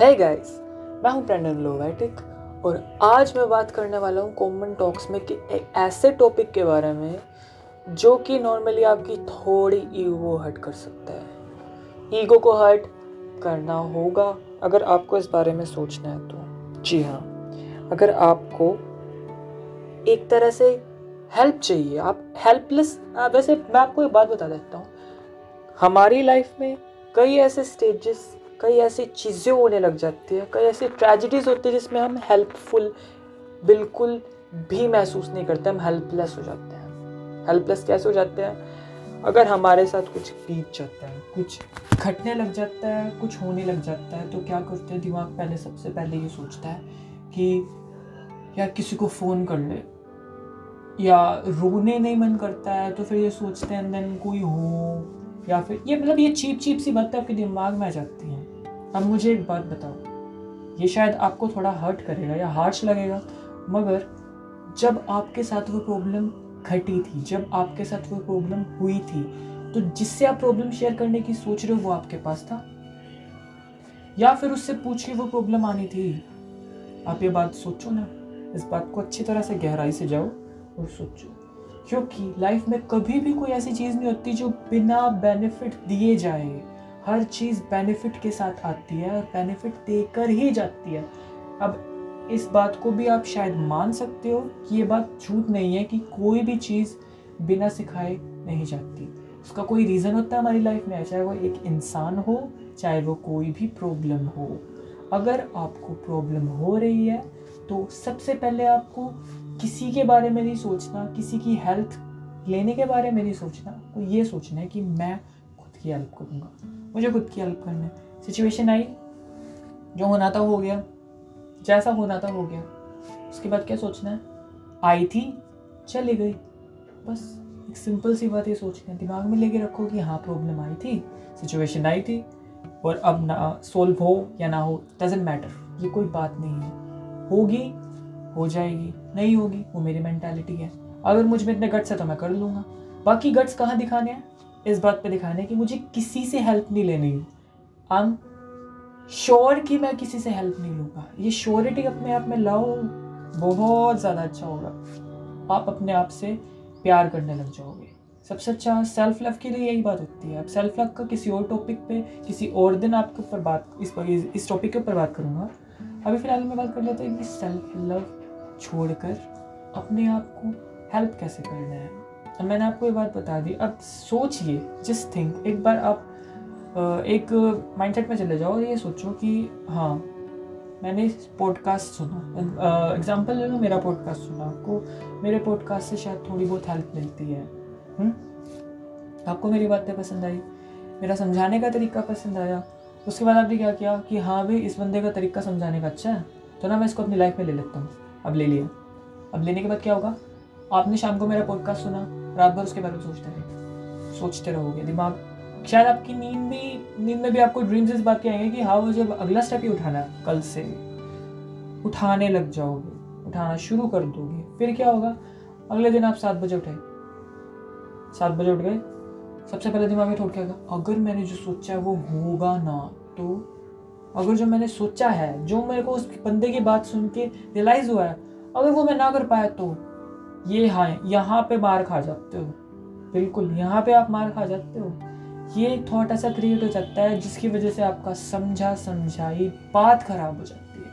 है गाइस मैं हूँ ब्रेंडन लोवेटिक और आज मैं बात करने वाला हूँ कॉमन टॉक्स में कि एक ऐसे टॉपिक के बारे में जो कि नॉर्मली आपकी थोड़ी ईगो हर्ट कर सकता है। ईगो को हर्ट करना होगा अगर आपको इस बारे में सोचना है तो। जी हाँ अगर आपको एक तरह से हेल्प चाहिए, आप हेल्पलेस वैसे मैं आपको एक बात बता देता हूँ। हमारी लाइफ में कई ऐसे स्टेजेस कई ऐसी चीज़ें होने लग जाती है, कई ऐसी ट्रेजिडीज़ होती है जिसमें हम हेल्पफुल बिल्कुल भी महसूस नहीं करते, हम हेल्पलेस हो जाते हैं। हेल्पलेस कैसे हो जाते हैं? अगर हमारे साथ कुछ बीत जाता है, कुछ घटने लग जाता है, कुछ होने लग जाता है तो क्या करते हैं? दिमाग पहले सबसे पहले ये सोचता है कि यार किसी को फ़ोन कर ले, या रोने नहीं मन करता है तो फिर ये सोचते हैं देन कोई हो? या फिर ये मतलब ये चीप चीप सी बातें आपके दिमाग में आ जाती हैं। अब मुझे एक बात बताओ। ये शायद आपको थोड़ा हर्ट करेगा या हार्श लगेगा, मगर जब आपके साथ वो प्रॉब्लम घटी थी, जब आपके साथ वो प्रॉब्लम हुई थी तो जिससे आप प्रॉब्लम शेयर करने की सोच रहे हो वो आपके पास था? या फिर उससे पूछ के वो प्रॉब्लम आनी थी? आप ये बात सोचो ना। इस बात को अच्छी तरह से गहराई से जाओ और सोचो। क्योंकि लाइफ में कभी भी कोई ऐसी चीज़ नहीं होती जो बिना बेनिफिट दिए जाए। हर चीज़ बेनिफिट के साथ आती है और बेनिफिट देकर ही जाती है। अब इस बात को भी आप शायद मान सकते हो कि ये बात झूठ नहीं है कि कोई भी चीज़ बिना सिखाए नहीं जाती। उसका कोई रीज़न होता है हमारी लाइफ में चाहे वो एक इंसान हो, चाहे वो कोई भी प्रॉब्लम हो। अगर आपको प्रॉब्लम हो रही है तो सबसे पहले आपको किसी के बारे में नहीं सोचना, किसी की हेल्थ लेने के बारे में नहीं सोचना। तो ये सोचना है कि मैं की हेल्प करूँगा। मुझे खुद की हेल्प करना है। सिचुएशन आई, जो होना था हो गया। जैसा होना था हो गया। उसके बाद क्या सोचना है? आई थी, चली गई। बस, एक सिंपल सी बात ये सोचना है। दिमाग में लेके रखो कि हाँ प्रॉब्लम आई थी सिचुएशन आई थी। और अब ना सोल्व हो या ना हो डजेंट मैटर ये कोई बात नहीं है। होगी, हो जाएगी। नहीं होगी, वो मेरी मैंटेलिटी है। अगर मुझमें इतने गट्स है तो मैं कर लूँगा। बाकी गट्स कहाँ दिखाने हैं? इस बात पे दिखाने कि मुझे किसी से हेल्प नहीं लेनी। आई एम श्योर कि मैं किसी से हेल्प नहीं लूँगा। ये श्योरिटी अपने आप में लाओ बहुत ज़्यादा अच्छा होगा। आप अपने आप से प्यार करने लग जाओगे। सबसे अच्छा सेल्फ लव के लिए यही बात होती है। अब सेल्फ लव का किसी और टॉपिक पे, किसी और दिन आपके ऊपर बात, इस पर इस टॉपिक के ऊपर बात करूँगा। अभी फ़िलहाल मैं बात कर लेता हूँ कि सेल्फ लव छोड़कर अपने आप को हेल्प कैसे करना है। अब मैंने आपको ये बात बता दी। अब सोचिए, जिस थिंक एक बार आप एक माइंडसेट में चले जाओ और ये सोचो कि हाँ मैंने पॉडकास्ट सुना। एग्जांपल ले लो, मेरा पॉडकास्ट सुना आपको। मेरे पॉडकास्ट से शायद थोड़ी बहुत हेल्प मिलती है। हुँ? हम्म? आपको मेरी बातें पसंद आई। मेरा समझाने का तरीका पसंद आया। उसके बाद आपने क्या किया कि हाँ भाई, इस बंदे का तरीका समझाने का अच्छा है तो ना मैं इसको अपनी लाइफ में ले लेता हूँ। अब ले लिया। अब लेने के बाद क्या होगा? आपने शाम को मेरा पॉडकास्ट सुना। रात भर उसके बारे में सोचते रहे। सोचते रहोगे, दिमाग शायद आपकी नींद भी नींद में भी आपको ड्रीम्स इस बात के आएँगे कि हाँ वो जब अगला स्टेप ही उठाना कल से। उठाने लग जाओगे, उठाना शुरू कर दोगे। फिर क्या होगा? अगले दिन आप सात बजे उठे। सात बजे उठ गए। सबसे पहले दिमाग में थोड़ा क्या अगर मैंने जो सोचा है वो होगा ना तो अगर जो मैंने सोचा है, जो मेरे को उस बंदे की बात सुन के रियलाइज़ हुआ है, अगर वो मैं ना कर पाया तो? ये हाँ यहाँ पे मार खा जाते हो। बिल्कुल, यहाँ पे आप मार खा जाते हो। ये एक थॉट ऐसा क्रिएट हो जाता है जिसकी वजह से आपका समझा समझाई बात खराब हो जाती है।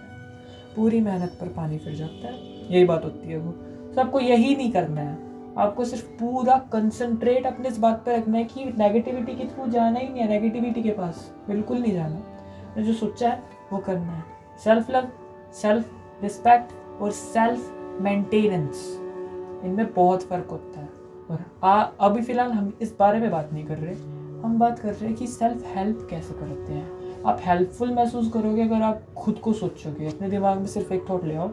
पूरी मेहनत पर पानी फिर जाता है। यही बात होती है वो। तो आपको यही नहीं करना है। आपको सिर्फ़ पूरा कंसंट्रेट अपने इस बात पर रखना है कि नेगेटिविटी के थ्रू जाना ही नहीं है नेगेटिविटी के पास बिल्कुल नहीं जाना। जो सोचा है, वो करना है। सेल्फ लव सेल्फ रिस्पेक्ट और सेल्फ मेंटेनेंस इनमें बहुत फ़र्क होता है। और आ, अभी फ़िलहाल हम इस बारे में बात नहीं कर रहे। हम बात कर रहे हैं कि सेल्फ हेल्प कैसे करते हैं। आप हेल्पफुल महसूस करोगे अगर आप खुद को सोचोगे। अपने दिमाग में सिर्फ़ एक थॉट ले आओ।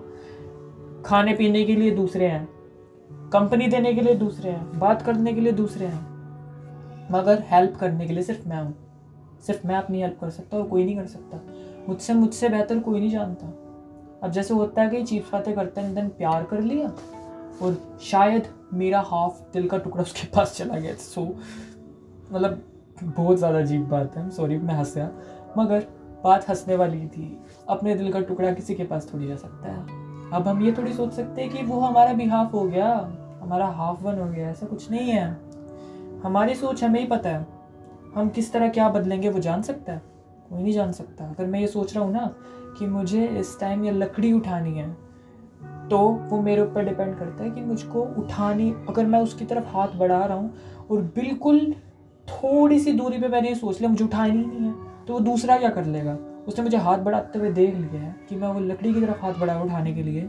खाने पीने के लिए दूसरे हैं। कंपनी देने के लिए दूसरे हैं। बात करने के लिए दूसरे हैं। मगर हेल्प करने के लिए सिर्फ़ मैं हूँ। सिर्फ़ मैं अपनी हेल्प कर सकता और कोई नहीं कर सकता। मुझसे मुझसे बेहतर कोई नहीं जानता। अब जैसे होता है कि चीप बातें करते हैं देन प्यार कर लिया। और शायद मेरा हाफ़ दिल का टुकड़ा उसके पास चला गया सो मतलब बहुत ज़्यादा अजीब बात है। सॉरी मैं हंस गया। मगर बात हंसने वाली थी। अपने दिल का टुकड़ा किसी के पास थोड़ी जा सकता है। अब हम ये थोड़ी सोच सकते हैं कि वो हमारा भी हाफ़ हो गया। हमारा हाफ़ वन हो गया। ऐसा कुछ नहीं है। हमारी सोच हमें ही पता है। हम किस तरह क्या बदलेंगे वो जान सकता है। कोई नहीं जान सकता। अगर मैं ये सोच रहा हूँ ना कि मुझे इस टाइम ये लकड़ी उठानी है तो वो मेरे ऊपर डिपेंड करता है कि मुझको उठानी, अगर मैं उसकी तरफ़ हाथ बढ़ा रहा हूँ और बिल्कुल थोड़ी सी दूरी पे मैंने ये सोच लिया, मुझे उठानी नहीं है तो वो दूसरा क्या कर लेगा? उसने मुझे हाथ बढ़ाते हुए देख लिया है कि मैं वो लकड़ी की तरफ़ हाथ बढ़ाया उठाने के लिए।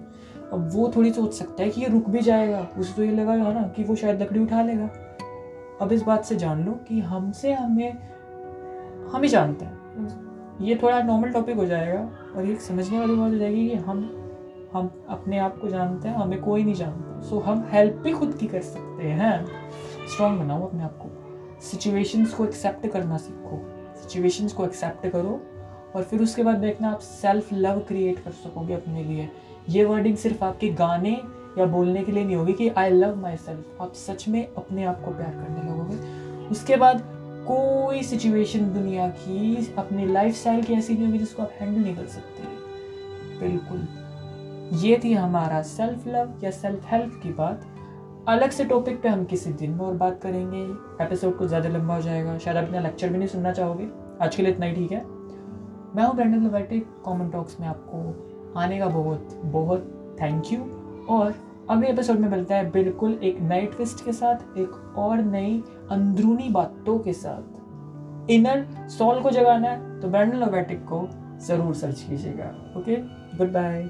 अब वो थोड़ी सोच सकता है कि ये रुक भी जाएगा। उसे तो ये लगा ना कि वो शायद लकड़ी उठा लेगा। अब इस बात से जान लो कि हमसे हमें, हम ही जानते हैं। ये थोड़ा नॉर्मल टॉपिक हो जाएगा और ये समझने वाली बात हो जाएगी कि हम हम अपने आप को जानते हैं, हमें कोई नहीं जानता। सो हम हेल्प भी खुद की कर सकते हैं। स्ट्रॉन्ग बनाओ अपने आप को। सिचुएशंस को एक्सेप्ट करना सीखो। सिचुएशंस को एक्सेप्ट करो और फिर उसके बाद देखना आप सेल्फ लव क्रिएट कर सकोगे अपने लिए। ये वर्डिंग सिर्फ़ आपके गाने या बोलने के लिए नहीं होगी कि आई लव माई सेल्फ आप सच में अपने आप को प्यार करने लगोगे। उसके बाद कोई सिचुएशन दुनिया की अपनी लाइफ स्टाइल की ऐसी नहीं होगी जिसको आप हैंडल नहीं कर सकते। बिल्कुल। ये थी हमारा सेल्फ लव या सेल्फ हेल्प की बात। अलग से टॉपिक पे हम किसी दिन में और बात करेंगे। एपिसोड कुछ ज़्यादा लंबा हो जाएगा। शायद आप इतना लेक्चर भी नहीं सुनना चाहोगे। आज के लिए इतना ही ठीक है। मैं हूँ ब्रैंडन लवेटिक कॉमन टॉक्स में आपको आने का बहुत बहुत थैंक यू और अगले एपिसोड में मिलता है बिल्कुल एक नई ट्विस्ट के साथ, एक और नई अंदरूनी बातों के साथ। इनर सॉल को जगाना है तो ब्रैंडन लवेटिक को ज़रूर सर्च कीजिएगा। Okay good bye